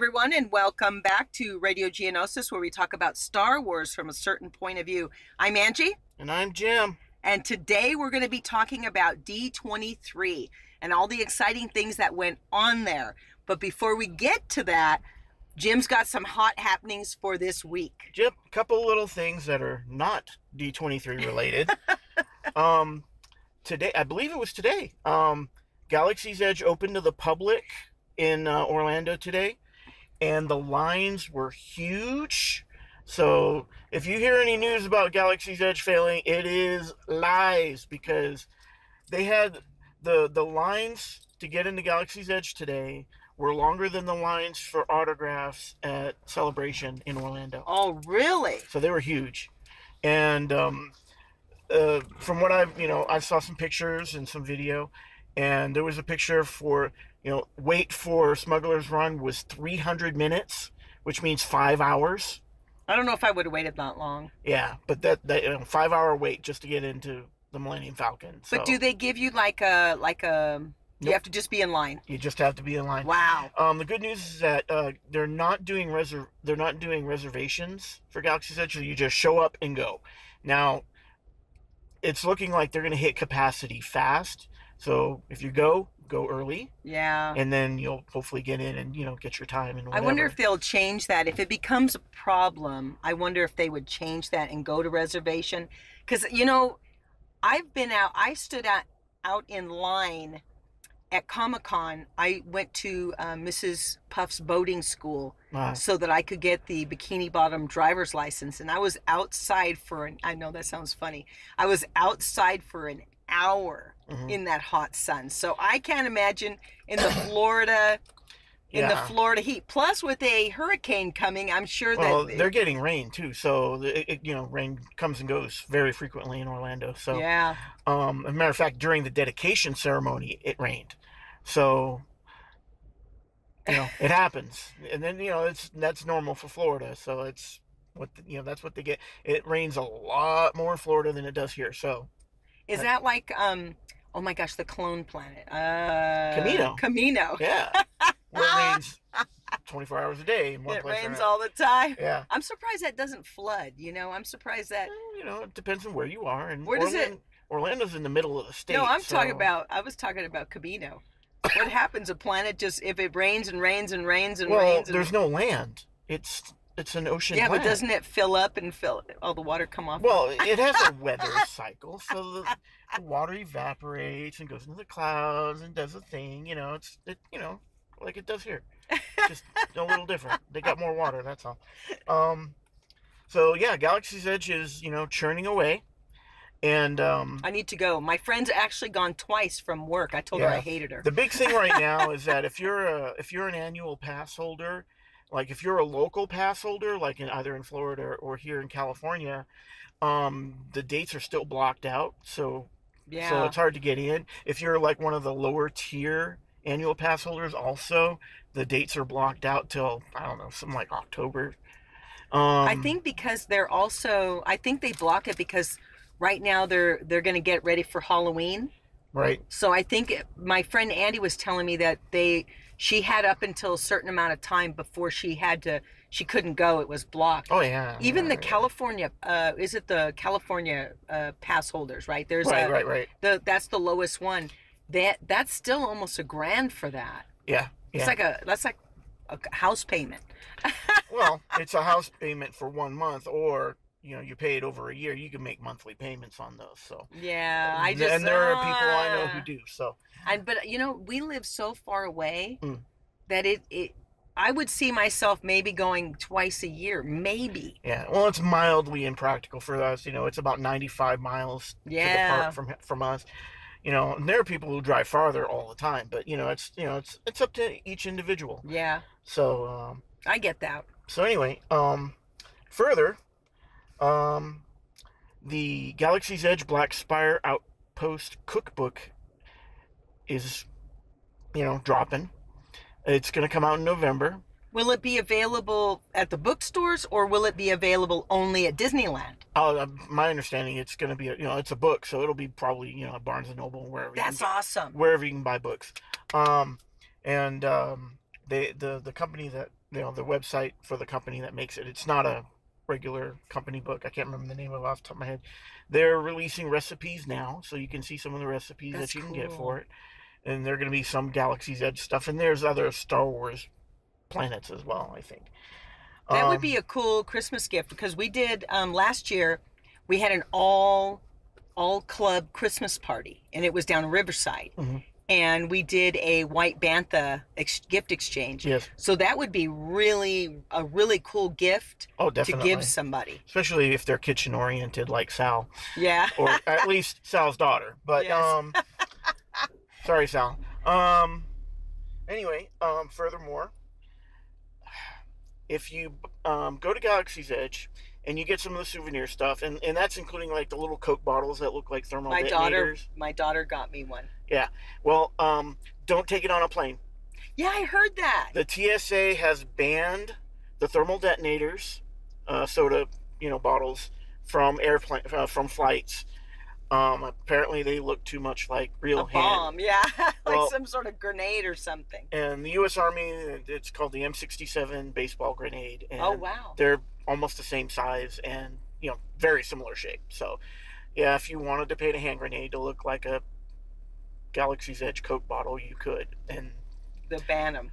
Everyone, and welcome back to Radio Geonosis, where we talk about Star Wars from a certain point of view. I'm Angie, And I'm Jim. and today we're going to be talking about D23 and all the exciting things that went on there. But before we get to that, Jim's got some hot happenings for this week. Jim, a couple little things that are not D23 related. um, today, I believe it was today. Um, Galaxy's Edge opened to the public in uh, Orlando today, and the lines were huge. So if you hear any news about Galaxy's Edge failing, it is lies because they had the the lines to get into Galaxy's Edge today were longer than the lines for autographs at Celebration in Orlando. Oh, really? So they were huge. And um, uh, from what I've, you know, I saw some pictures and some video, and there was a picture for, you know, wait for Smuggler's Run was 300 minutes, which means five hours. I don't know if I would have waited that long. Yeah, but that, that you know, five hour wait just to get into the Millennium Falcon. So But do they give you like a like a? You have to just be in line. you just have to be in line. Wow. Um, the good news is that uh, they're not doing reser- they're not doing reservations for Galaxy's Edge. You just show up and go. Now, it's looking like they're going to hit capacity fast. So if you go, go early, Yeah. and then you'll hopefully get in and you know get your time and whatever. I wonder if they'll change that. If it becomes a problem, I wonder if they would change that and go to reservation. Because, you know, I've been out, I stood out, out in line at Comic Con. I went to uh, Mrs. Puff's boating school Wow. so that I could get the bikini bottom driver's license. And I was outside for an, I know that sounds funny, I was outside for an hour Mhm. in that hot sun. So I can't imagine in the Florida in the Florida heat. Plus, with a hurricane coming, I'm sure that Well, they're getting rain too, so it, it, you know rain comes and goes very frequently in Orlando. So, yeah, um, as a matter of fact, during the dedication ceremony, it rained. So, you know, it happens, and then you know it's that's normal for Florida. So it's what the, you know that's what they get. It rains a lot more in Florida than it does here. So is that like um? Oh my gosh, the clone planet. Uh, Kamino. Kamino. yeah, where it rains 24 hours a day in one It place. rains all the time. Yeah, I'm surprised that doesn't flood. You know, I'm surprised that. Well, you know, it depends on where you are. And Where does it- Orlando's in the middle of the state. no, I'm talking about. I was talking about Kamino. what happens? A planet just if it rains and rains and rains and Well, rains. And, there's no land. It's it's an ocean. yeah, but doesn't it fill up and fill all the water come off? Well, it has a weather cycle, so the, the water evaporates and goes into the clouds and does a thing. You know, it's it, you know like it does here, just a little different. They got more water. That's all. Um, so yeah, Galaxy's Edge is you know churning away, and um, I need to go. My friend's actually gone twice from work. I told her I hated her. the big thing right now is that if you're a if you're an annual pass holder, like if you're a local pass holder, like in either in Florida or here in California, um, the dates are still blocked out. So Yeah. so it's hard to get in. If you're like one of the lower tier annual pass holders, also the dates are blocked out till I don't know, some like October. Um, I think because they're also I think they block it because right now they're they're going to get ready for Halloween. right. So I think my friend Andy was telling me that they she had up until a certain amount of time before she had to she couldn't go. It was blocked. Oh yeah. Even the right, California uh is it the California uh pass holders, right? There's Right, a right, right. the that's the lowest one. That that's still almost a grand for that. Yeah. It's like a that's like a house payment. well, it's a house payment for one month, or you know, you pay it over a year. You can make monthly payments on those. So Yeah, I just and there are people I know who uh, do. So And but you know, we live so far away Mm. that it it I would see myself maybe going twice a year, maybe. yeah, well, it's mildly impractical for us. You know, it's about ninety-five miles to the Yeah. park from from us. You know, and there are people who drive farther all the time, but you know, it's you know, it's it's up to each individual. Yeah, So um, I get that. so anyway, um, further, um, the Galaxy's Edge Black Spire Outpost cookbook is, you know, dropping. It's going to come out in November. Will it be available at the bookstores or will it be available only at Disneyland? Uh, uh, my understanding, it's going to be, a, you know, it's a book, so it'll be probably, you know, Barnes and Noble, wherever. you That's can, awesome. Wherever you can buy books. Um, and um, they the the company that you know the website for the company that makes it. It's not a regular company book. I can't remember the name of it off the top of my head. They're releasing recipes now, so you can see some of the recipes That's that you can get for it. And there are going to be some Galaxy's Edge stuff, and there's other Star Wars planets as well. I think That would Um, be a cool Christmas gift because we did um, last year. We had an all all club Christmas party, and it was down in Riverside. Mhm. And we did a white bantha ex- gift exchange. yes. So that would be really a really cool gift Oh, to give somebody. Especially if they're kitchen oriented, like Sal, Yeah. or at least Sal's daughter. But Yes. um, sorry, Sal. Um, anyway, um, furthermore, if you um, go to Galaxy's Edge and you get some of the souvenir stuff, and, and that's including like the little Coke bottles that look like thermal my daughter my daughter got me one. Well, um, don't take it on a plane. Yeah, I heard that. The TSA has banned the thermal detonators, uh, soda, you know, bottles from airplane uh, from flights. Um, apparently, they look too much like real a hand. bomb, yeah. like Well- some sort of grenade or something. And the U.S. Army, it's called the M67 baseball grenade, and Oh wow. they're almost the same size and you know very similar shape. So, yeah, if you wanted to paint a hand grenade to look like a Galaxy's Edge Coke bottle, you could. And The Bantam.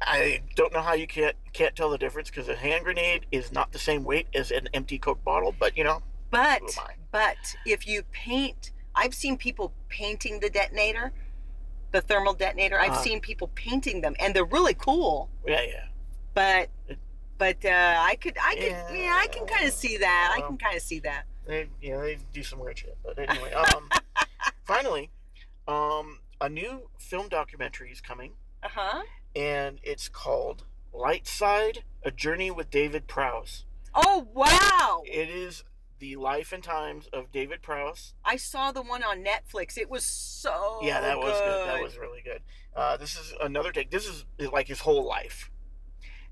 I don't know how you can't can't tell the difference because a hand grenade is not the same weight as an empty Coke bottle. But you know, But Who am I? but if you paint, I've seen people painting the detonator, the thermal detonator. I've Uh-huh. seen people painting them, and they're really cool. yeah, yeah. But but uh, I could I could yeah, Yeah. I can kind of see that. I can kind of see that. They yeah they do some weird shit. But anyway, um, finally, um, a new film documentary is coming, Uh huh. and it's called Light Side: A Journey with David Prowse. Oh wow! It is the life and times of David Prowse. I saw the one on Netflix. It was so yeah, that was good. That was really good. Uh, this is another take. This is like his whole life,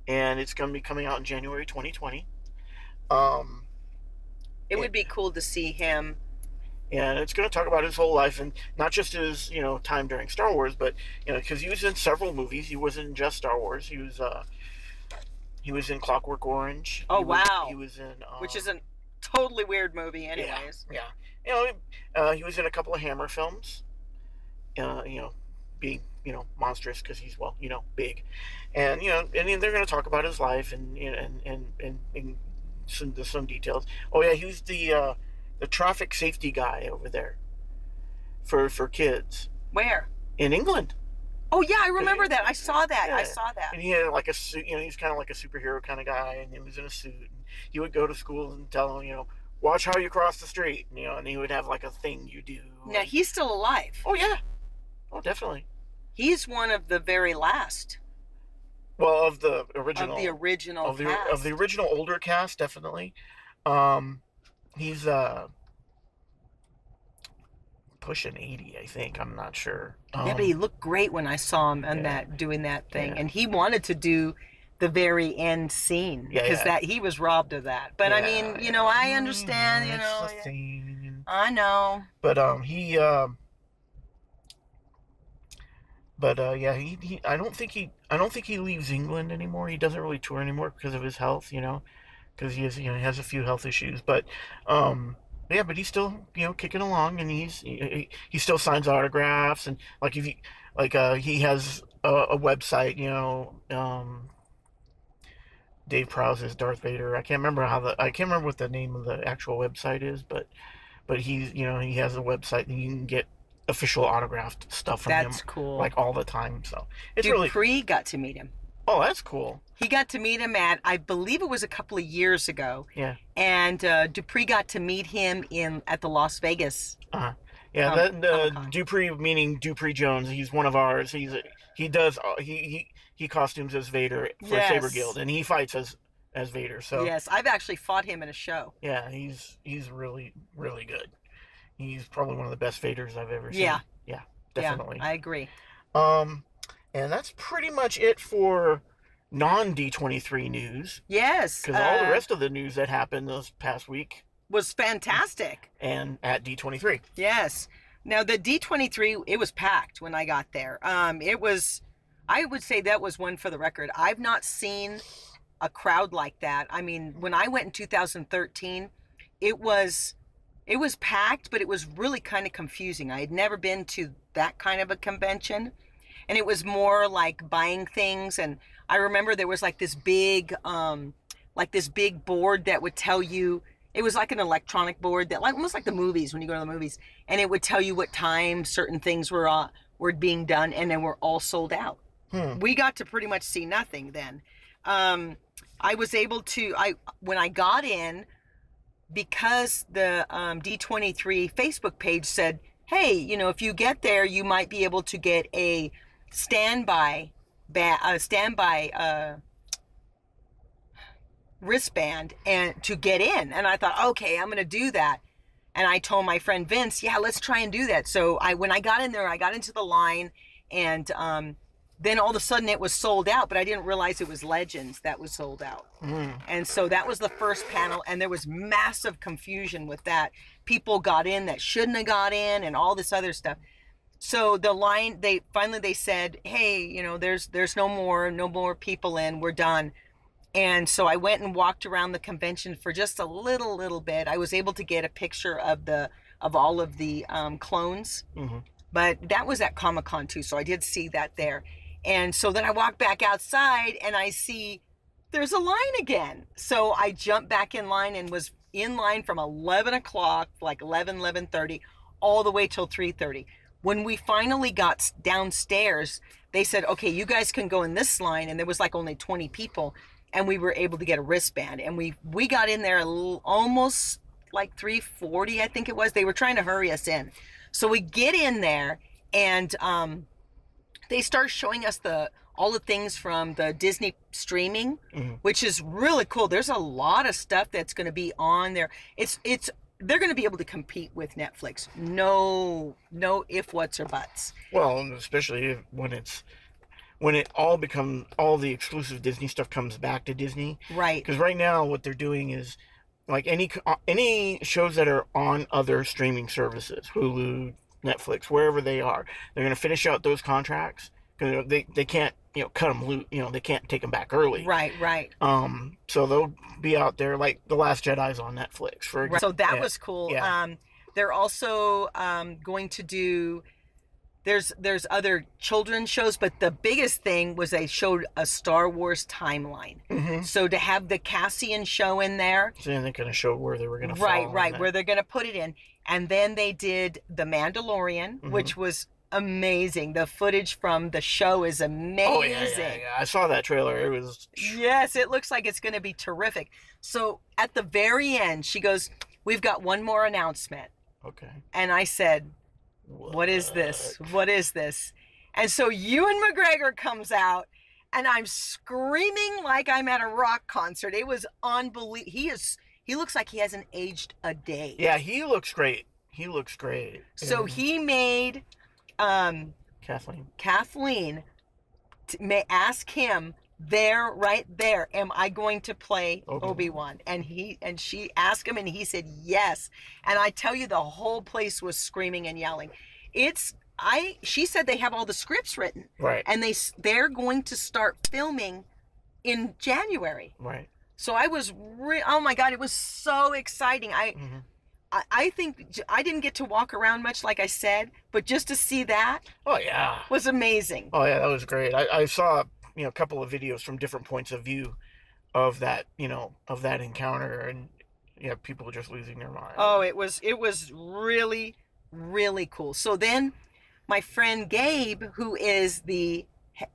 and it's going to be coming out in January 2020. Um, It would be cool to see him. And it's going to talk about his whole life and not just his you know time during Star Wars, but you know because he was in several movies. He wasn't just Star Wars. He was uh, he was in Clockwork Orange. Oh, He was- wow. he was in um, which is a totally weird movie, anyways. Yeah, you know, uh, he was in a couple of Hammer films. Uh, you know, being you know monstrous because he's well, you know, big, and you know, and they're going to talk about his life and and and and, and some some details. Oh yeah, he was the uh, the traffic safety guy over there for for kids Where? in England, Oh yeah, I remember that. I saw that. I saw that. and he had like a suit. You know, he's kind of like a superhero kind of guy, and he was in a suit. And he would go to school and tell them, you know. Watch how you cross the street, you know, and he would have like a thing you do. Now and- he's still alive. Oh yeah. Oh definitely. He's one of the very last Well, of the original of the original of the cast. of the original older cast, definitely. Um, he's uh pushing eighty, I think. I'm not sure. Um, yeah, but he looked great when I saw him on yeah. that doing that thing, Yeah. and he wanted to do the very end scene because yeah. that he was robbed of that. But I mean, you know, I Mm, understand. You know, thing. I know. But um, he um. But uh, yeah, he, he I don't think he I don't think he leaves England anymore. He doesn't really tour anymore because of his health, you know, because he has you know he has a few health issues. But um, yeah, but he's still you know kicking along, and he's he, he- still signs autographs, and like if he like uh he has a, a website, you know, um. Dave Prowse is Darth Vader. I can't remember how the I can't remember what the name of the actual website is, but but he's you know he has a website and you can get official autographed stuff from That's him cool. like all the time. So it's really Dupree got to meet him. oh that's cool. He got to meet him at, I believe it was a couple of years ago. Yeah. And uh, Dupree got to meet him in at the Las Vegas. Yeah, Com- that uh, Dupree meaning Dupree Jones. He's one of ours. He's he does uh, he he he costumes as Vader for Saber Guild and he fights as as Vader. So Yes, I've actually fought him in a show. yeah, he's he's really really good. He's probably one of the best Vaders I've ever seen. Yeah. yeah, definitely. Yeah, I agree. Um, and that's pretty much it for non D23 news. Yes. Because all the uh, rest of the news that happened this past week was fantastic. and at D23. Yes. Now the D23, it was packed when I got there. Um, it was, I would say that was one for the record. I've not seen a crowd like that. I mean, when I went in 2013, it was it was packed, but it was really kind of confusing. I had never been to that kind of a convention, and it was more like buying things. And I remember there was like this big, um, like this big board that would tell you. It was like an electronic board that, like almost like the movies when you go to the movies, and it would tell you what time certain things were uh, were being done, and then were all sold out. Hmm. We got to pretty much see nothing then. Um, I was able to. I when I got in, because the um, D23 Facebook page said, "Hey, you know, if you get there, you might be able to get a standby, a standby uh, wristband and to get in." And I thought, "Okay, I'm going to do that." And I told my friend Vince, "Yeah, let's try and do that." So I, when I got in there, I got into the line, and um, then all of a sudden it was sold out. But I didn't realize it was Legends that was sold out. Mm. And so that was the first panel, and there was massive confusion with that. People got in that shouldn't have got in, and all this other stuff. So the line, they finally they said, "Hey, you know, there's there's no more, no more people in. We're done." And so I went and walked around the convention for just a little, little bit. I was able to get a picture of the of all of the um, clones, hmm but that was at Comic Con too, so I did see that there. And so then I walk back outside and I see there's a line again. So I jumped back in line and was in line from 11 o'clock, like 11, 11.30, all the way till 3.30. When we finally got downstairs, they said, okay, you guys can go in this line. And there was like only 20 people. And we were able to get a wristband. And we, we got in there a little, almost like 3.40, I think it was. They were trying to hurry us in. So we get in there and um, they start showing us the all the things from the Disney streaming, Mhm. which is really cool. There's a lot of stuff that's going to be on there. It's it's they're going to be able to compete with Netflix. No no if whats or buts. Well, especially when it's when it all become all the exclusive Disney stuff comes back to Disney. Right. Because right now, what they're doing is like any uh, any shows that are on other streaming services, Hulu, Netflix, wherever they are, they're going to finish out those contracts because they they can't you know cut them loose. You know they can't take them back early. Right, right. Um, so they'll be out there like The Last Jedi's on Netflix, for Right. So that Yeah. was cool. Yeah. Um, they're also um, going to do. There's there's other children's shows, but the biggest thing was they showed a Star Wars timeline. Mhm. So to have the Cassian show in there, So then they're going to show where they were going to right, right, where they're going to put it in, and then they did the Mandalorian, Mhm. which was amazing. The footage from the show is amazing. Oh yeah, yeah, yeah. I saw that trailer. It was Yes, it looks like it's going to be terrific. So at the very end, she goes, "We've got one more announcement," okay. and I said, "What is this? What is this?" And so Ewan McGregor comes out, and I'm screaming like I'm at a rock concert. It was unbelievable. He is. He looks like he hasn't aged a day. Yeah, he looks great. He looks great. So he made um, Kathleen. Kathleen t- may ask him there, right there. Am I going to play Obi-Wan. Obi Wan? And he and she asked him, and he said yes. And I tell you, the whole place was screaming and yelling. It's I. She said they have all the scripts written, Right. and they they're going to start filming in January. Right. So I was, re- oh my god, it was so exciting. I hmm I, I think I didn't get to walk around much, like I said, but just to see that Oh yeah. was amazing. Oh yeah, that was great. I, I saw you know a couple of videos from different points of view of that you know of that encounter and yeah people just losing their mind. Oh, it was it was really really cool. So then my friend Gabe, who is the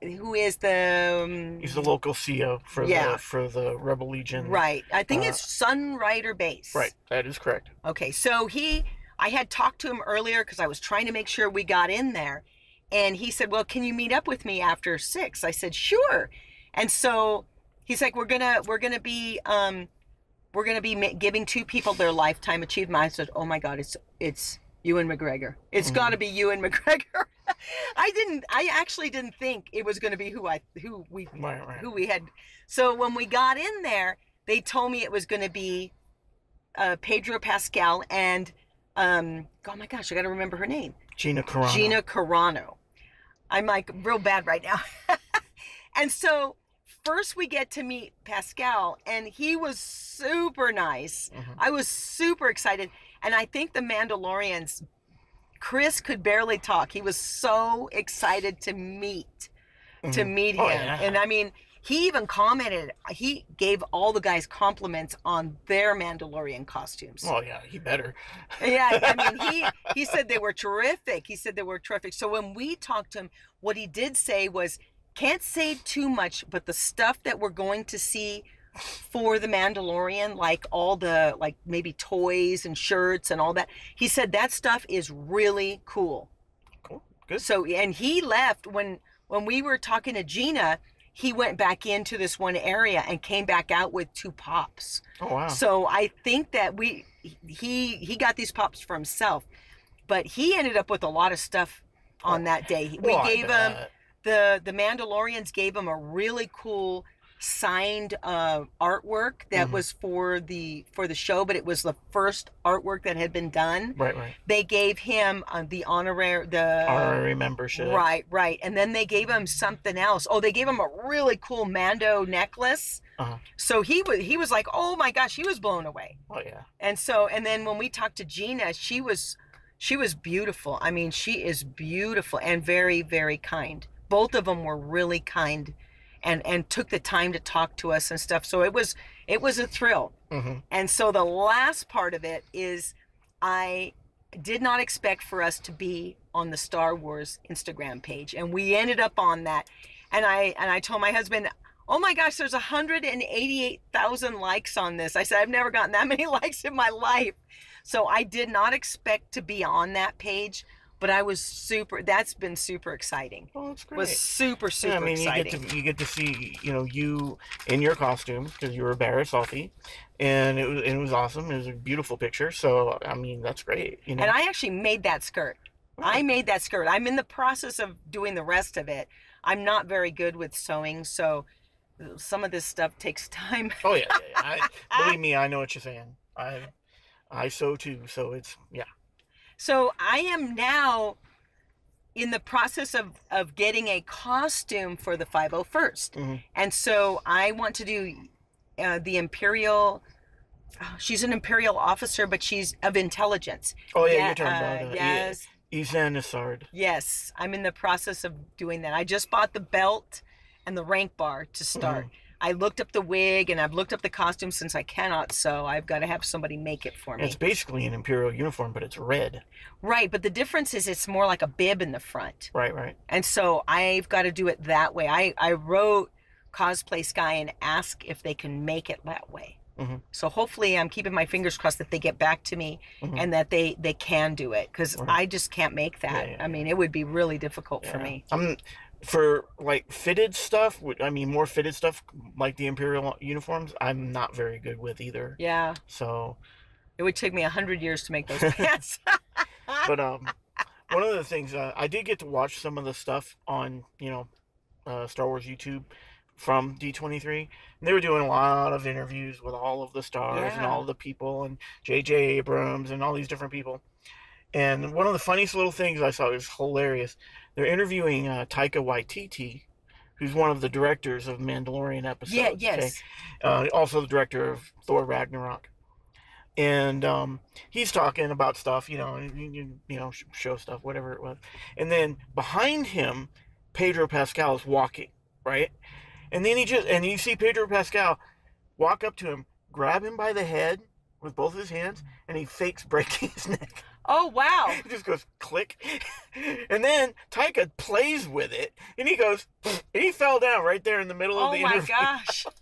who is the um, He's the local CEO for Yeah. the for the Rebel Legion. right. I think uh, it's Sunrider Base. Right. That is correct. Okay, so he, I had talked to him earlier because I was trying to make sure we got in there, and he said, "Well, can you meet up with me after six? I said, "Sure," and so he's like, "We're gonna, we're gonna be, um, we're gonna be ma- giving two people their lifetime achievement." I said, "Oh my God, it's it's Ewan McGregor. It's Mhm. got to be Ewan McGregor." I didn't, I actually didn't think it was gonna be who I, who we Right. Right. who we had. So when we got in there, they told me it was going to be uh, Pedro Pascal and um, oh my gosh, I got to remember her name, Gina Carano. Gina Carano. I'm like real bad right now. And so first we get to meet Pascal, and he was super nice. Mhm. I was super excited. And I think the Mandalorians, Chris could barely talk. He was so excited to meet to Mhm. meet him. Oh, yeah. And I mean, he even commented, he gave all the guys compliments on their Mandalorian costumes. Oh yeah, he better. Yeah, I mean, he he said they were terrific. He said they were terrific. So when we talked to him, what he did say was, can't say too much, but the stuff that we're going to see for the Mandalorian, like all the like maybe toys and shirts and all that, he said that stuff is really cool. Cool. Good. So and he left when when we were talking to Gina. He went back into this one area and came back out with two pops. Oh wow. So I think that we he he got these pops for himself, but he ended up with a lot of stuff on Oh, that day. We Well, gave him the the Mandalorians gave him a really cool signed uh, artwork that Mhm. was for the for the show, but it was the first artwork that had been done. Right, right. They gave him uh, the honorary the Honorary membership. Right, right. And then they gave him something else. Oh, they gave him a really cool Mando necklace. Uh-huh. So he was he was like, "Oh my gosh," he was blown away. Oh yeah. And so and then when we talked to Gina, she was she was beautiful. I mean, she is beautiful and very very kind. Both of them were really kind and and took the time to talk to us and stuff. So it was it was a thrill. hmm And so the last part of it is I did not expect for us to be on the Star Wars Instagram page and we ended up on that. And I and I told my husband, "Oh my gosh, there's 188,000 likes on this." I said, "I've never gotten that many likes in my life." So I did not expect to be on that page, but I was super that's been super exciting. Well, that's great. Was super super yeah, I mean, exciting. you get to you get to see you know you in your costume because you were Barrett Salty, and it was it was awesome. It was a beautiful picture. So I mean, that's great. You know. And I actually made that skirt. I made that skirt. I'm in the process of doing the rest of it. I'm not very good with sewing, so some of this stuff takes time. Oh yeah, yeah, yeah. I, believe me, I know what you're saying. I I sew too, so it's yeah. So I am now in the process of, of getting a costume for the 501st. Mhm. And so I want to do uh, the Imperial. oh, she's an Imperial officer, but she's of intelligence. Oh yeah, Yeah, you're talking uh, about uh, yes. Isard. Yes, I'm in the process of doing that. I just bought the belt and the rank bar to start. Mm-hmm. I looked up the wig and I've looked up the costume since I cannot sew. I've got to have somebody make it for me. It's basically an imperial uniform, but it's red. right, but the difference is it's more like a bib in the front. Right, right. And so I've got to do it that way. I, I wrote Cosplay Sky and asked if they can make it that way. Mhm. So hopefully I'm keeping my fingers crossed that they get back to me Mhm. and that they, they can do it because Right. I just can't make that. Yeah, yeah, I mean, it would be really difficult for me. I'm for like fitted stuff. I mean, more fitted stuff like the imperial uniforms. I'm not very good with either. Yeah. So, It would take me a hundred years to make those pants. but um, one of the things uh, I did get to watch some of the stuff on you know, uh, Star Wars YouTube from D23. And they were doing a lot of interviews with all of the stars and all the people and J.J. Abrams and all these different people. And one of the funniest little things I saw was hilarious. They're interviewing uh, Taika Waititi, who's one of the directors of Mandalorian episodes. yeah. okay? Yes. uh, also the director of Thor Ragnarok. And um, he's talking about stuff, you know, you, you, you know, show stuff, whatever it was. And then behind him, Pedro Pascal is walking, right? And then he just, and you see Pedro Pascal walk up to him, grab him by the head with both his hands, and he fakes breaking his neck. Oh wow. It just goes click. And then Taika plays with it, and he goes, and he fell down right there in the middle of the Oh my gosh.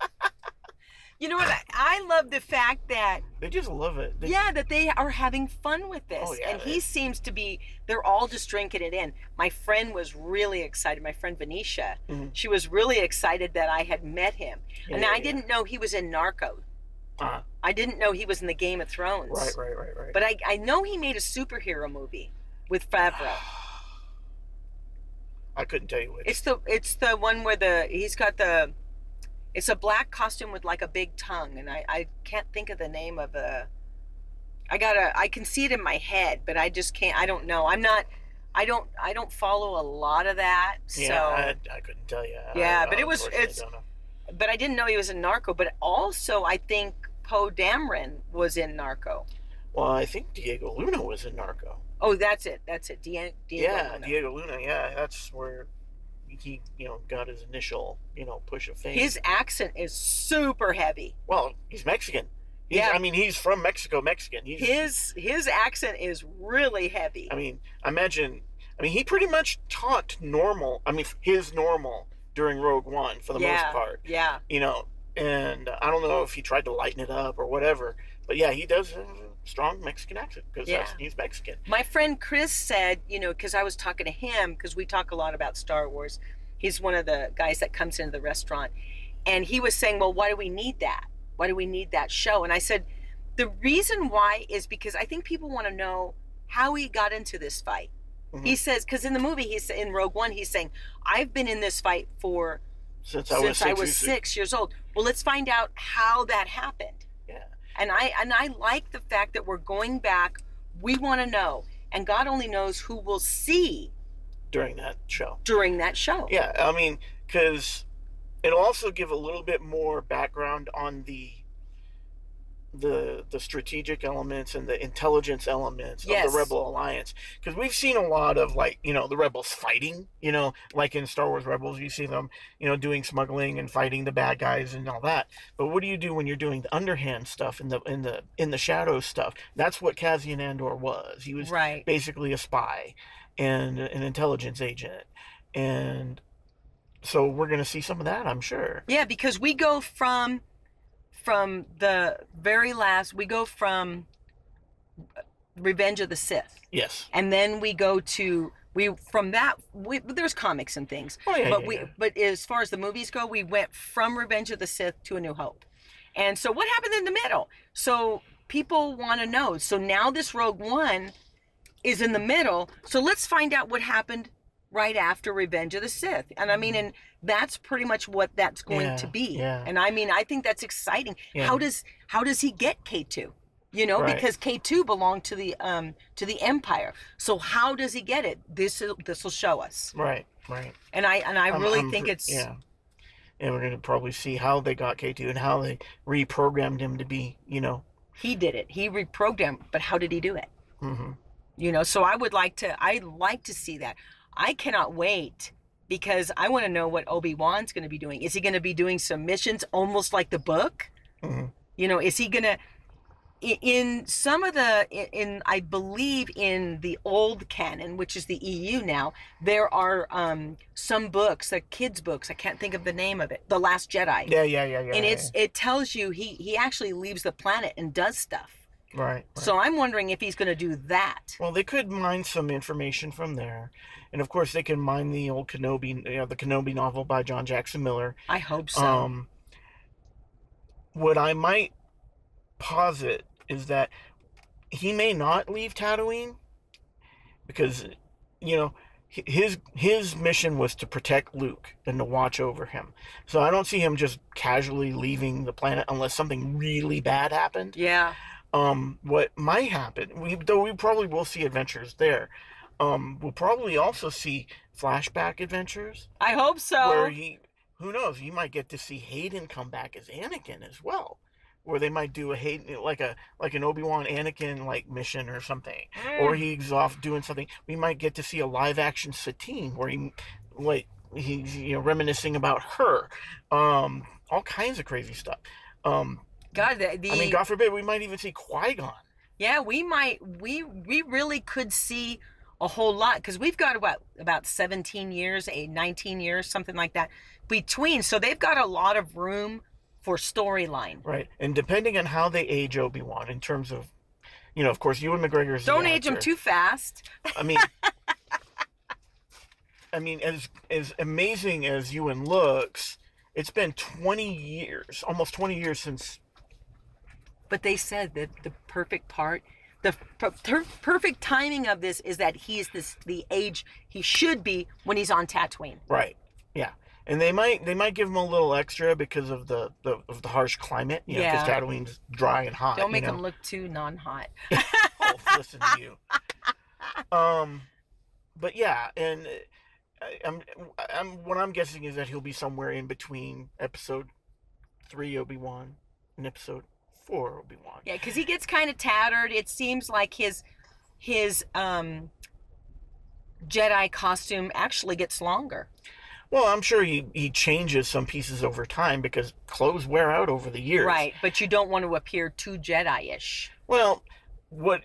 You know what? I, love the fact that They just love it. They- yeah, that they are having fun with this, Oh, yeah, and they- he seems to be. They're all just drinking it in. My friend was really excited. My friend Venetia, Mhm. she was really excited that I had met him, Yeah, and yeah, I didn't know he was in Narco. Uh, I didn't know he was in the Game of Thrones. right, right, right, right. But I, I know he made a superhero movie with Favreau. I couldn't tell you which. It's the it's the one where the he's got the it's a black costume with like a big tongue and I, I can't think of the name of the I gotta I can see it in my head but I just can't I don't know I'm not I don't I don't follow a lot of that. Yeah, so I, I couldn't tell you. Yeah, I, but it was- it's- but I didn't know he was in Narco. But also, I think Poe Dameron was in Narco. Well, I think Diego Luna was in Narco. Oh, that's it. That's it. Diego, yeah, Luna. Diego Luna. Yeah, that's where he, you know, got his initial, you know, push of fame. His accent is super heavy. well, he's Mexican. He's, Yeah. I mean, he's from Mexico, Mexican. He's, His his accent is really heavy. I mean, imagine. I mean, he pretty much talked normal. I mean, his normal during Rogue One for the Yeah. most part. Yeah. You know, and I don't know if he tried to lighten it up or whatever, but yeah, he does have a strong Mexican accent because Yeah. he's Mexican. My friend Chris said, you know, because I was talking to him, because we talk a lot about Star Wars. He's one of the guys that comes into the restaurant. And he was saying, well, why do we need that? Why do we need that show? And I said, the reason why is because I think people want to know how he got into this fight. He Mhm. says, because in the movie, he's in Rogue One, he's saying, I've been in this fight for Since I was since six, I was years- six years old. Well, let's find out how that happened. Yeah. And I and I like the fact that we're going back. We want to know, and God only knows who will see during that show. during that show. Yeah, I mean, because it'll also give a little bit more background on the the the strategic elements and the intelligence elements Yes. of the Rebel Alliance. Because we've seen a lot of like you know the rebels fighting. You know, like in Star Wars Rebels, you see them you know doing smuggling and fighting the bad guys and all that. But what do you do when you're doing the underhand stuff in the in the in the shadow stuff? That's what Cassian Andor was. He was Right. basically a spy and an intelligence agent and so we're going to see some of that i'm sure Yeah, because we go from from the very last. We go from Revenge of the Sith, yes and then we go to we from that. We, there's comics and things. oh yeah, but yeah, we yeah. but as far as the movies go we went from revenge of the sith to a new hope and so what happened in the middle so people want to know so now this rogue one is in the middle so let's find out what happened right after revenge of the sith and i mean and that's pretty much what that's going to be yeah. and i mean i think that's exciting Yeah. how does how does he get k2 you know Right. because k2 belonged to the um to the empire so how does he get it this this will show us right right and I and I I'm- really I'm think it's yeah and we're going to probably see how they got k2 and how they reprogrammed him to be you know he did it. He reprogrammed, but how did he do it? hmm You know, so I would like to I'd like to see that. I cannot wait because I want to know what Obi-Wan's going to be doing. Is he going to be doing some missions almost like the book? hmm You know, is he going to in some of the in, I believe in the old canon, which is the EU now, there are um some books, the kids books. I can't think of the name of it. The Last Jedi. yeah yeah yeah yeah and yeah, it's it tells you he he actually leaves the planet and does stuff. Right, right. So I'm wondering if he's going to do that. well they could mine some information from there and of course they can mine the old kenobi you know the kenobi novel by john jackson miller I hope so. Um, what I might posit is that he may not leave Tatooine because, you know, his his mission was to protect Luke and to watch over him. So I don't see him just casually leaving the planet unless something really bad happened. yeah. Um, what might happen, we though we probably will see adventures there. Um, we'll probably also see flashback adventures I hope so. where he who knows you might get to see hayden come back as anakin as well where they might do a hayden like a like an obi-wan anakin like mission or something or Mm. he's off doing something we might get to see a live action satine where he like he's you know reminiscing about her um all kinds of crazy stuff um God, the, the i mean god forbid we might even see qui-gon yeah, we might we we really could see a whole lot because we've got about about 17 years, a 19 years, something like that between. So they've got a lot of room for storyline. right and depending on how they age obi-wan in terms of you know of course ewan mcgregor's Don't age him too fast. I mean, I mean, as as amazing as Ewan looks, it's been twenty years, almost twenty years since. But they said that the perfect part, the per- per- perfect timing of this is that he's this the age he should be when he's on Tatooine. Right. Yeah. And they might they might give him a little extra because of the, the of the harsh climate, you know, because Yeah. Tatooine's dry and hot. Don't you make know? him look too non-hot. oh, listen to you. Um, but yeah, and uh, I, I'm I'm what I'm guessing is that he'll be somewhere in between episode three Obi Wan and episode four Obi Wan. Yeah, because he gets kind of tattered. It seems like his his um Jedi costume actually gets longer. Well, I'm sure he, he changes some pieces over time because clothes wear out over the years. Right, but you don't want to appear too Jedi-ish. Well, what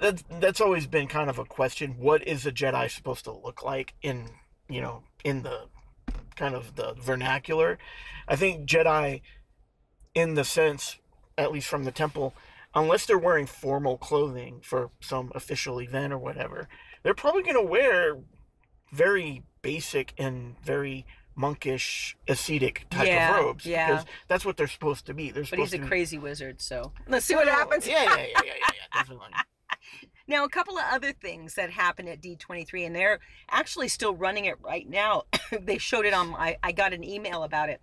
that's that's always been kind of a question. What is a Jedi supposed to look like in you know in the kind of the vernacular? I think Jedi, in the sense, at least from the temple, unless they're wearing formal clothing for some official event or whatever, they're probably going to wear very basic and very monkish ascetic type Yeah, of robes yeah. because that's what they're supposed to be. They're But supposed he's a to be- crazy wizard, so let's see what Well, happens. Yeah, yeah, yeah, yeah, yeah, yeah definitely. Now, a couple of other things that happen at D23, and they're actually still running it right now. they showed it on, I, I got an email about it,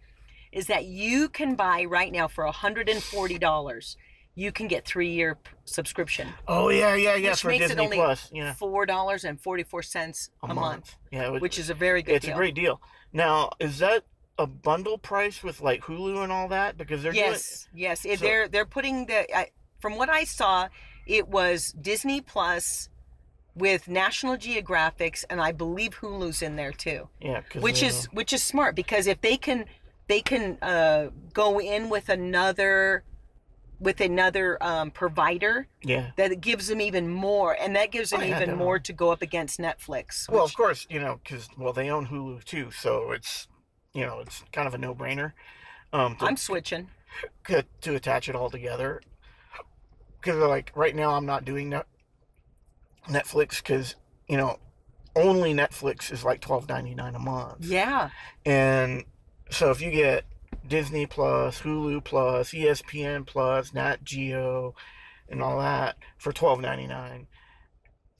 is that you can buy right now for $140, you can get three year subscription. Oh yeah, yeah, yeah. Which for makes it Disney only Plus, yeah, $4.44 a, a, month, Yeah, which, which is a very good it's deal. a great deal. Now, is that a bundle price with like Hulu and all that? Because they're yes, yes. So- they're they're putting the I, from what I saw, it was Disney Plus with National Geographics, and I believe Hulu's in there too. doing, yeah, which is which is smart because if they can they can uh, go in with another with another um, provider yeah. that gives them even more and that gives them Oh, yeah, even more to go up against netflix Well, of course, you know, because well, they own Hulu too, so it's you know, it's kind of a no-brainer. Um, to, i'm switching to, to attach it all together. Because like right now, I'm not doing net, Netflix because you know, only Netflix is like twelve ninety nine a month. yeah And so if you get Disney Plus, Hulu Plus, ESPN Plus, Nat Geo, and all that for twelve ninety nine,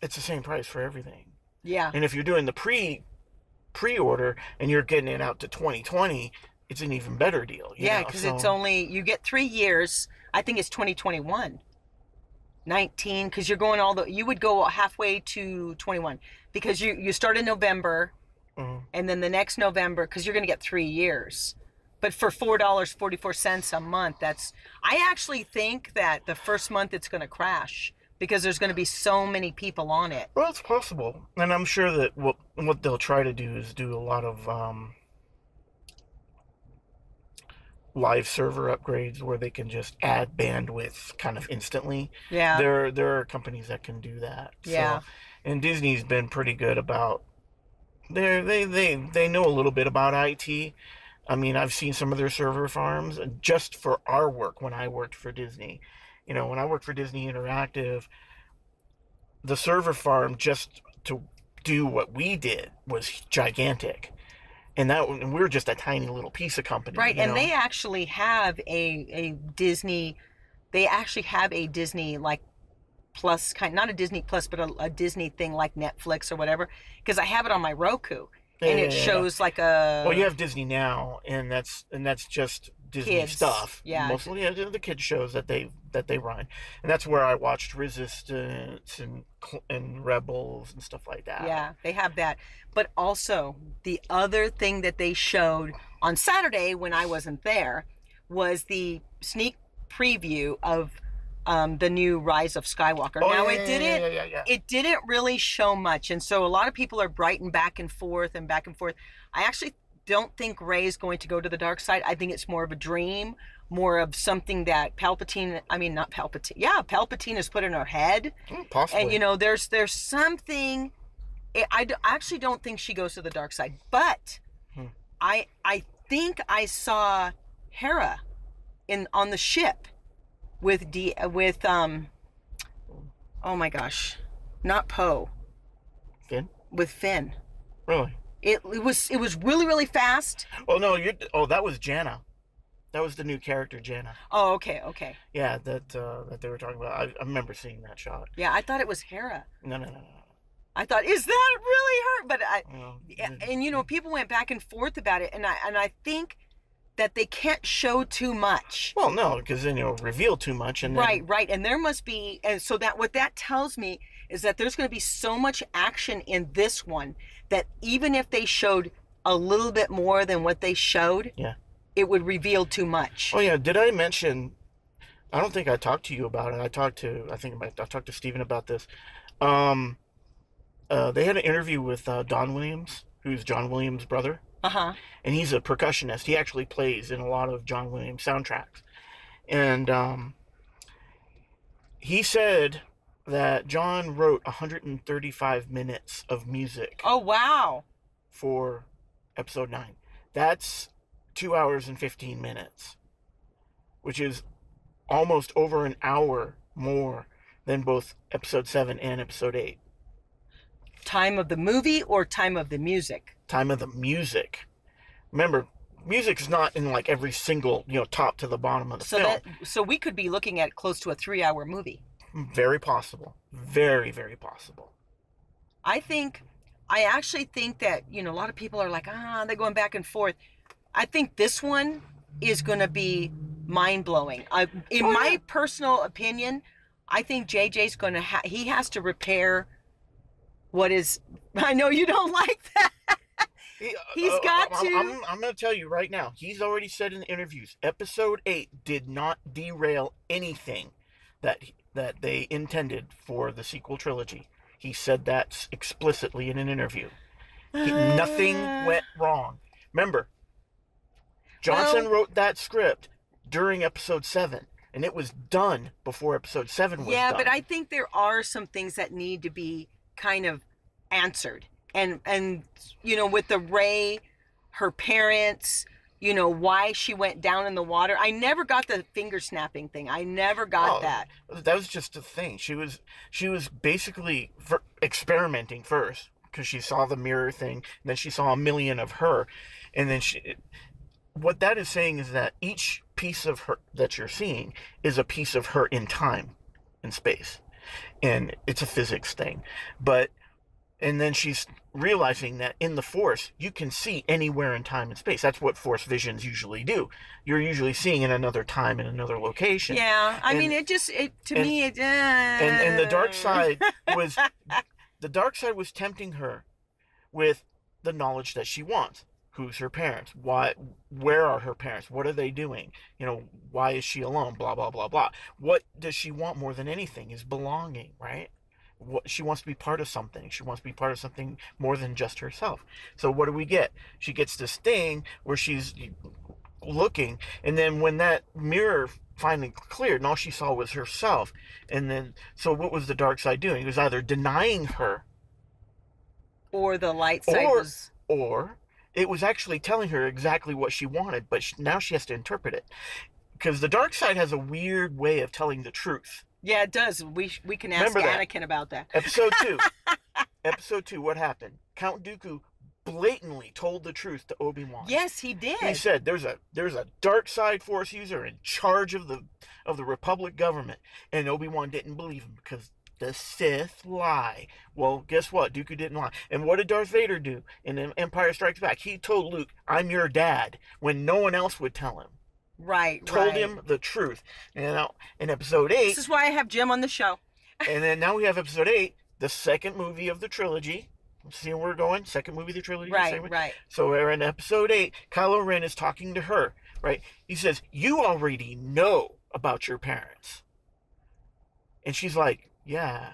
it's the same price for everything. yeah And if you're doing the pre pre order and you're getting it out to twenty twenty, it's an even better deal. yeah because it's only you get three years i think it's 2021 19 because you're going all the you would go halfway to 21 because you you start in november Mhm. and then the next November because you're going to get three years. But for four dollars forty four cents a month, that's I actually think that the first month it's going to crash because there's going to be so many people on it. Well, it's possible, and I'm sure that what what they'll try to do is do a lot of um, live server upgrades where they can just add bandwidth kind of instantly. Yeah, There there are companies that can do that. Yeah. So, and Disney's been pretty good about they they they they know a little bit about IT. I mean, I've seen some of their server farms just for our work when I worked for Disney. You know, when I worked for Disney Interactive, the server farm just to do what we did was gigantic. And that and we're just a tiny little piece of company. right. And know? they actually have a a Disney. They actually have a Disney like plus kind not a Disney plus but a, a Disney thing like Netflix or whatever because I have it on my Roku and yeah, it yeah, yeah. shows like a Well, you have Disney now, and that's and that's just Disney Kids, stuff. yeah. mostly yeah, the kid shows that they that they run, and that's where I watched Resistance and and Rebels and stuff like that. Yeah, they have that. But also, the other thing that they showed on Saturday when I wasn't there was the sneak preview of um, the new Rise of Skywalker. Oh, now, yeah, it didn't. Yeah, yeah. It didn't really show much, and so a lot of people are brighting back and forth and back and forth. I actually don't think Rey is going to go to the dark side. I think it's more of a dream, more of something that Palpatine. I mean, not Palpatine. Yeah, Palpatine has put in her head Mm, Possibly. and you know there's there's something I, I d- actually don't think she goes to the dark side but Hmm. i i think i saw hera in on the ship with d with um oh my gosh not poe Finn? with finn really? it, it was it was really really fast Oh no, you. Oh, that was Jannah. That was the new character, Jannah. oh okay okay Yeah, that uh, that they were talking about. I, I remember seeing that shot. yeah i thought it was hera No, no, no, no. i thought is that really her but i. Well, Yeah, and you know people went back and forth about it and i and i think that they can't show too much. Well, no, because then you'll reveal too much, and then, Right, right. And there must be and so that what that tells me is that there's going to be so much action in this one that even if they showed a little bit more than what they showed, Yeah. it would reveal too much. Oh yeah, did I mention? I don't think I talked to you about it. I talked to I think I talked to Steven about this. Um, uh, they had an interview with uh, Don Williams, who's John Williams' brother, Uh-huh. and he's a percussionist. He actually plays in a lot of John Williams soundtracks, and um, he said that John wrote 135 minutes of music Oh, wow. for episode 9. That's 2 hours and 15 minutes, which is almost over an hour more than both episode 7 and episode 8. Time of the movie or time of the music? Time of the music. Remember, music's not in like every single, you know, top to the bottom of the So film. that so we could be looking at close to a 3-hour movie. Very possible. Very, very possible. I think, I actually think that, you know, a lot of people are like, ah, they're going back and forth. I think this one is going to be mind blowing. I, in Oh, my yeah. personal opinion, I think JJ's going to, ha- he has to repair what is, I know you don't like that. He, He's uh, got I'm, to- I'm, I'm going to tell you right now. He's already said in interviews, episode 8 did not derail anything that that they intended for the sequel trilogy. He said that explicitly in an interview. He- nothing went wrong. Remember, Johnson Well- wrote that script during episode 7 and it was done before episode 7 was yeah done. but i think there are some things that need to be kind of answered and and you know with the Rey her parents you know why she went down in the water i never got the finger snapping thing i never got Oh, that that was just a thing. She was she was basically experimenting first because she saw the mirror thing, and then she saw a million of her, and then she. What that is saying is that each piece of her that you're seeing is a piece of her in time, and space, and it's a physics thing, but. And then she's realizing that in the Force, you can see anywhere in time and space. That's what Force visions usually do. You're usually seeing in another time in another location. yeah i And- mean it just it to and- me it uh, and and the dark side was the dark side was tempting her with the knowledge that she wants. Who's her parents? Why where are her parents? What are they doing? You know why is she alone? Blah blah blah blah. What does she want more than anything is belonging right what she wants to be part of something. She wants to be part of something more than just herself. So what do we get? She gets this thing where she's looking and then when that mirror finally cleared and all she saw was herself. And then so what was the dark side doing? It was either denying her or the light side Or- was or it was actually telling her exactly what she wanted but she, now she has to interpret it. Because the dark side has a weird way of telling the truth yeah it does. We we can ask Remember that. anakin about that. Episode 2 episode 2 what happened? Count dooku blatantly told the truth to obi-wan. Yes he did. He said there's a there's a dark side force user in charge of the of the republic government. And obi-wan didn't believe him because the sith lie. Well guess what? Dooku didn't lie. And what did darth vader do in empire strikes back? He told luke i'm your dad when no one else would tell him right told right. him the truth and now in episode 8 this is why i have jim on the show and then now we have episode 8 the second movie of the trilogy see where we're going second movie of the trilogy right right So we're in episode eight. Kylo Ren is talking to her, right? He says, "You already know about your parents," and she's like, "Yeah,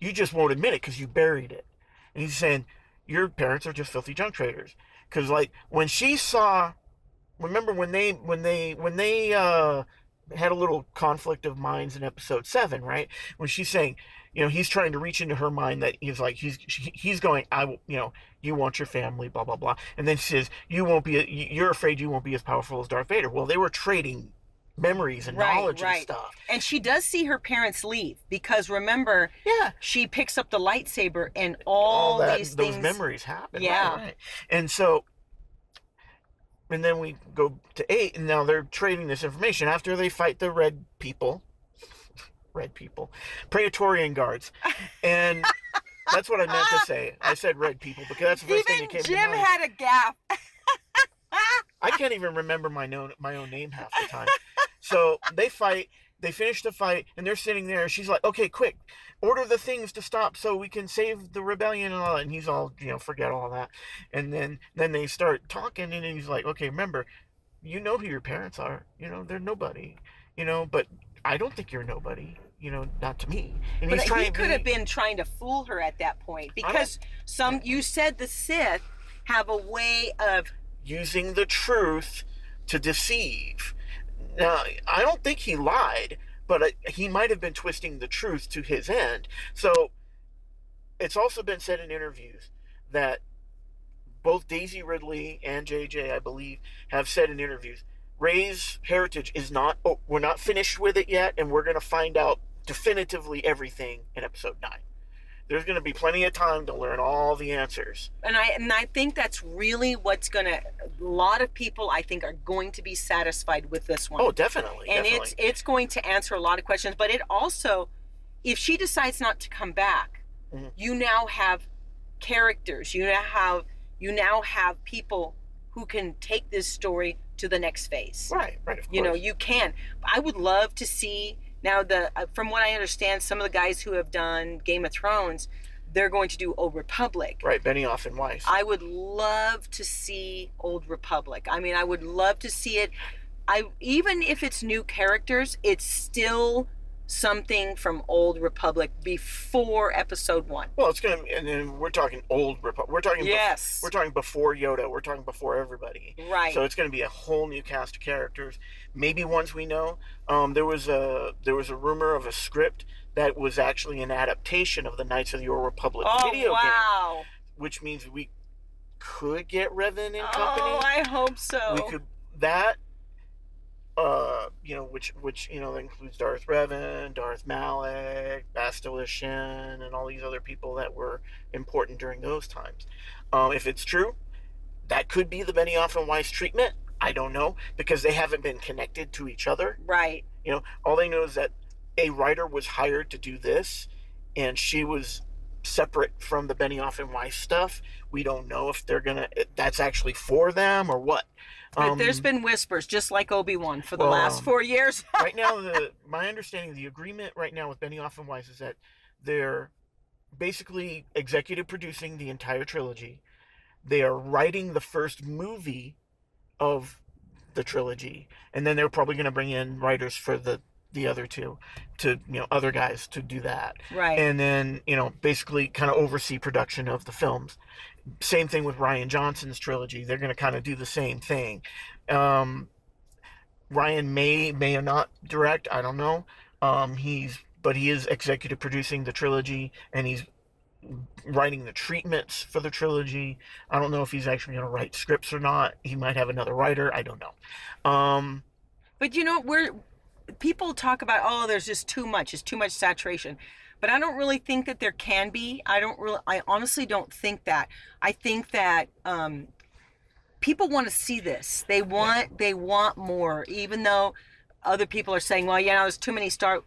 you just won't admit it because you buried it." And he's saying, "Your parents are just filthy junk traders." Because like when she saw, remember when they when they when they uh, had a little conflict of minds in episode seven, right? When she's saying, you know, he's trying to reach into her mind that he's like he's he's going, I will, you know, you want your family, blah blah blah, and then she says, you won't be, you're afraid you won't be as powerful as Darth Vader. Well, they were trading memories and Right, knowledge right. and stuff. And she does see her parents leave because remember, Yeah, she picks up the lightsaber and all, all that these those things. memories happen. Yeah. right. and so. And then we go to eight, and now they're trading this information after they fight the red people, red people, Praetorian guards, and that's what I meant to say. I said red people because that's the first thing Even that came Jim to mind. had a gap. I can't even remember my own my own name half the time. So they fight. They finish the fight, and they're sitting there. She's like, "Okay, quick, order the things to stop so we can save the rebellion and all that." And he's all, you know, forget all that. And then then they start talking, and he's like, "Okay, remember, you know who your parents are. You know, they're nobody. You know, but I don't think you're nobody. You know, not to me." And But he's he could have been trying to fool her at that point because some you said the Sith have a way of using the truth to deceive. Now, I don't think he lied, but he might have been twisting the truth to his end. So, it's also been said in interviews that both Daisy Ridley and JJ, I believe, have said in interviews, Rey's heritage is not, oh, we're not finished with it yet, and we're going to find out definitively everything in episode 9. There's going to be plenty of time to learn all the answers. and I and I think that's really what's gonna a lot of people I think are going to be satisfied with this one. Oh, definitely. and definitely. it's it's going to answer a lot of questions but it also if she decides not to come back Mhm. you now have characters you now have you now have people who can take this story to the next phase right, right, of you know you can i would love to see now the uh, from what i understand some of the guys who have done game of thrones they're going to do old republic Right, Benioff and Weiss. I would love to see Old Republic. I mean, I would love to see it. I even if it's new characters, it's still something from Old Republic before Episode One. well, it's gonna, and then we're talking old Republic. We're talking, bef- Yes, we're talking before Yoda. We're talking before everybody. right. So it's going to be a whole new cast of characters. Maybe ones we know. Um, there was a there was a rumor of a script that was actually an adaptation of the Knights of the Old Republic oh video game, wow! which means we could get Revan and company. Oh, I hope so. we could that uh you know which which you know includes Darth Revan, Darth Malak, Bastila Shan, and all these other people that were important during those times. Um, if it's true, that could be the Benioff and Weiss treatment. I don't know because they haven't been connected to each other. Right. You know, all they know is that a writer was hired to do this, and she was separate from the Benioff and Weiss stuff. We don't know if they're gonna. That's actually for them or what. But there's Um, been whispers, just like Obi Wan, for the well, last um, four years. right now the my understanding the agreement right now with Benioff and Weiss is that they're basically executive producing the entire trilogy. They are writing the first movie of the trilogy, and then they're probably going to bring in writers for the the other two to you know other guys to do that right. and then you know basically kind of oversee production of the films same thing with Rian Johnson's trilogy. They're going to kind of do the same thing. Um, Rian may may or not direct i don't know. Um, he's but he is executive producing the trilogy and he's writing the treatments for the trilogy. I don't know if he's actually going to write scripts or not. He might have another writer i don't know. Um, But you know, we're people talk about oh, there's just too much, it's too much saturation. But I don't really think that there can be. I don't really I honestly don't think that. I think that um people want to see this. They want they want more, even though other people are saying, well, yeah, there's too many Star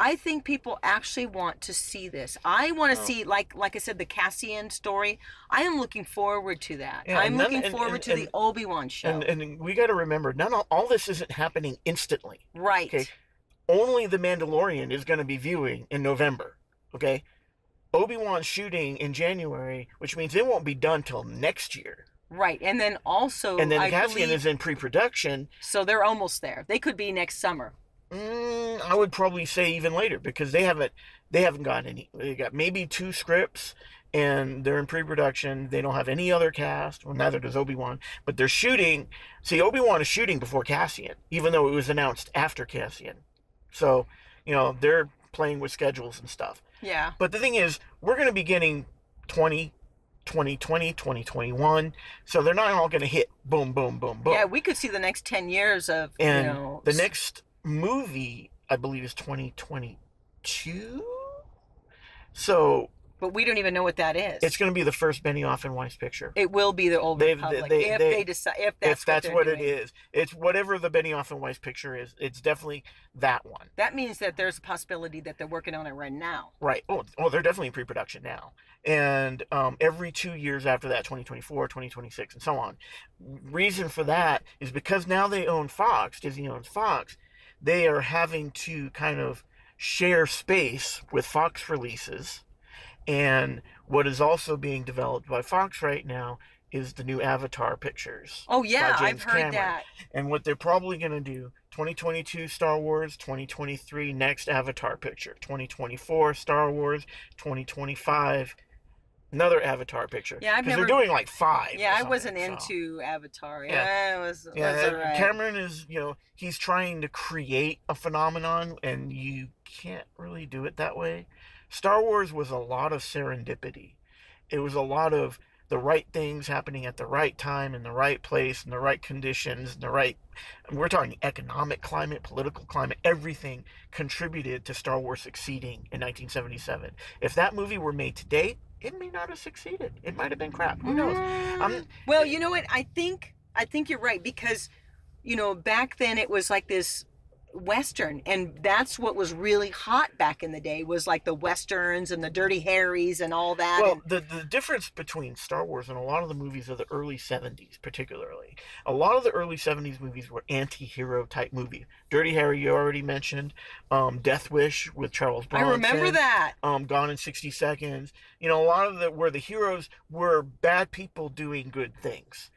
I think people actually want to see this. I want to Oh. see, like, like I said, the Cassian story. I am looking forward to that. Yeah, I'm looking and- forward and- to the Obi Wan show. and and we got to remember none of, all this isn't happening instantly right. Okay. Only the Mandalorian is going to be viewing in November. Okay. Obi Wan's shooting in January, which means it won't be done till next year. Right, and then also, and then I Cassian believe, is in pre production. so they're almost there. They could be next summer. Mm, I would probably say even later because they haven't they haven't got any. They got maybe two scripts and they're in pre production. They don't have any other cast. Well, neither does Obi Wan. But they're shooting. See, Obi Wan is shooting before Cassian, even though it was announced after Cassian. So you know they're playing with schedules and stuff. Yeah, But the thing is, we're going to be getting 20, 2020, 2021. So they're not all going to hit boom, boom, boom, boom. yeah. We could see the next ten years of and you know the next movie, I believe, is 2022. So But we don't even know what that is. It's going to be the first Benioff and Weiss picture. it will be the old They've- Republic they- if they- they, decide if that's if that's what, what, doing. is, it's whatever the Benioff and Weiss picture is. It's definitely that one. That means that there's a possibility that they're working on it right now. Right. Oh, oh they're definitely in pre-production now. And um, every two years after that, 2024, 2026, and so on. Reason for that is because now they own Fox, Disney owns Fox, they are having to kind of share space with Fox releases. And what is also being developed by Fox right now is the new Avatar pictures. Oh yeah, I've heard Cameron. that. And what they're probably going to do 2022 Star Wars, 2023 next Avatar picture, 2024 Star Wars, 2025 another Avatar picture. Yeah, I've never- they're doing like five. Yeah, I wasn't so. into Avatar. Yeah. Yeah, it was, Yeah, was and alright. Cameron is, you know, he's trying to create a phenomenon, and you can't really do it that way. Star Wars was a lot of serendipity. It was a lot of the right things happening at the right time, in the right place, in the right conditions, in the right. We're talking economic climate, political climate, everything contributed to Star Wars succeeding in 1977. If that movie were made today, it may not have succeeded. It might have been crap. Who knows? Mm, well, you know what? I think I think you're right because you know back then it was like this western and that's what was really hot back in the day was like the westerns and the dirty harrys and all that Well, the the difference between Star Wars and a lot of the movies of the early '70s, particularly, a lot of the early '70s movies were anti-hero type movies. Dirty Harry, you already mentioned. Um, Death Wish with Charles Brown. i remember that Um, Gone in 60 Seconds. You know, a lot of the where the heroes were bad people doing good things,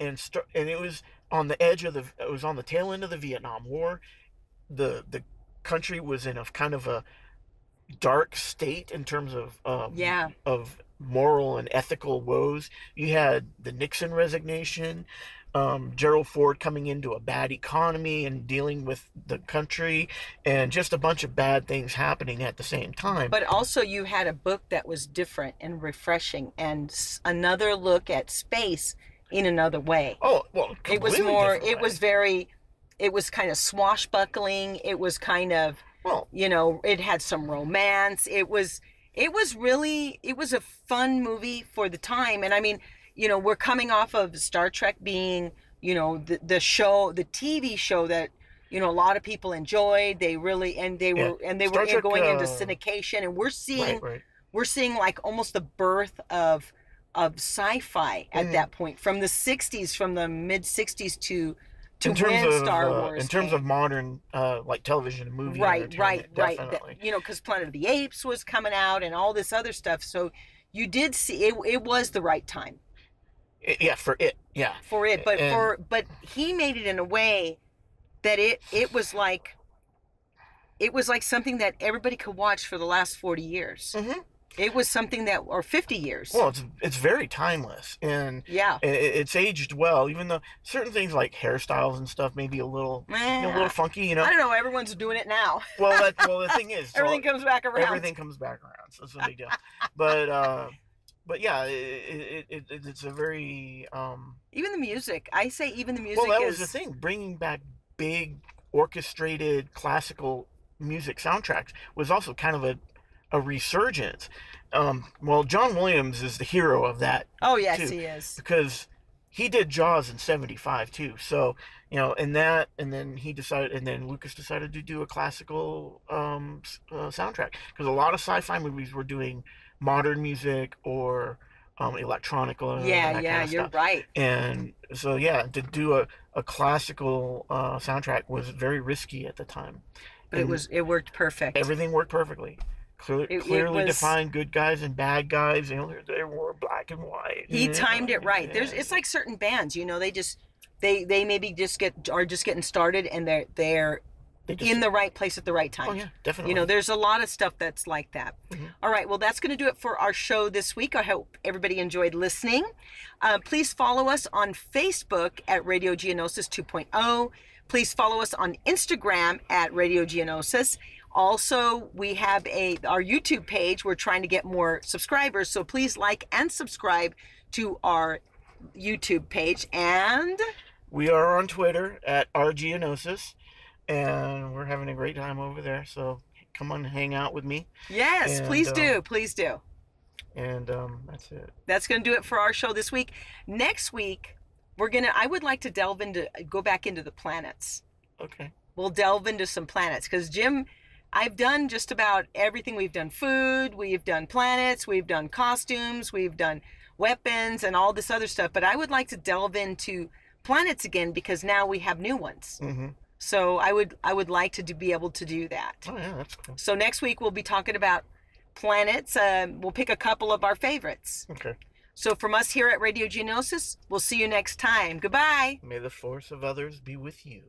and st- and it was on the edge of the it was on the tail end of the Vietnam War. The the country was in a kind of a dark state in terms of um, Yeah. of moral and ethical woes. You had the Nixon resignation, um, Gerald Ford coming into a bad economy and dealing with the country, and just a bunch of bad things happening at the same time. but also you had a book that was different and refreshing and another look at space in another way oh well, it was more it was very it was kind of swashbuckling it was kind of well. you know it had some romance it was it was really it was a fun movie for the time and i mean you know we're coming off of star trek being you know the, the show the tv show that you know a lot of people enjoyed they really and they Yeah. were and they Star were Trek, going into uh, syndication and we're seeing Right, right. we're seeing like almost the birth of of sci-fi at Mhm. that point from the 60s from the mid 60s to to in terms when of Star uh, Wars in terms of modern uh, like television and movie right right right. That- you know because planet of the apes was coming out and all this other stuff. So you did see it, it was the right time. I- yeah for it. Yeah. For it but And- for but he made it in a way that it it was like it was like something that everybody could watch for the last 40 years. Mhm. It was something that or 50 years well it's it's very timeless and yeah i- i- it's aged well even though certain things like hairstyles and stuff may be a little you know, a little funky you know I don't know. Everyone's doing it now. well that well the thing is so Everything comes back around. everything comes back around so it's no big deal but uh but yeah it, it, it, it it's a very um Even the music. I say even the music well that is. was the thing bringing back big orchestrated classical music soundtracks was also kind of a a resurgence um well john williams is the hero of that Oh yes, too. he is. because he did Jaws in 75 too. So, you know, and that, and then he decided, and then Lucas decided to do a classical um, uh, soundtrack because a lot of sci fi movies were doing modern music or um, electronic. yeah, yeah, you're stuff. right. And so, yeah, to do a, a classical uh, soundtrack was very risky at the time. But it was it worked perfect. Everything worked perfectly. Clearly, It- it was- defined good guys and bad guys. You know, they, were black and white. he you timed it right. There's it's like certain bands, you know, they just they they maybe just get are just getting started and they're they're They just- in the right place at the right time. Oh yeah, definitely. You know, there's a lot of stuff that's like that. Mhm. All right, well, that's going to do it for our show this week. I hope everybody enjoyed listening. Uh, please follow us on Facebook at Radio Geonosis 2.0. Please follow us on Instagram at Radio Geonosis. Also, we have a our YouTube page. We're trying to get more subscribers, so please like and subscribe to our YouTube page. And we are on Twitter at RGeonosis, and we're having a great time over there. So come on, hang out with me. yes, And, please do, please do. And um, that's it. That's going to do it for our show this week. Next week, we're going to, I would like to delve into, go back into the planets. Okay. We'll delve into some planets because Jim, I've done just about everything. We've done food, we've done planets, we've done costumes, we've done weapons, and all this other stuff. But I would like to delve into planets again because now we have new ones. Mm-hmm. So I would I would like to do, be able to do that. Oh yeah, that's cool. So next week we'll be talking about planets. Uh, we'll pick a couple of our favorites. Okay. So from us here at Radio Geonosis, we'll see you next time. Goodbye. May the force of others be with you.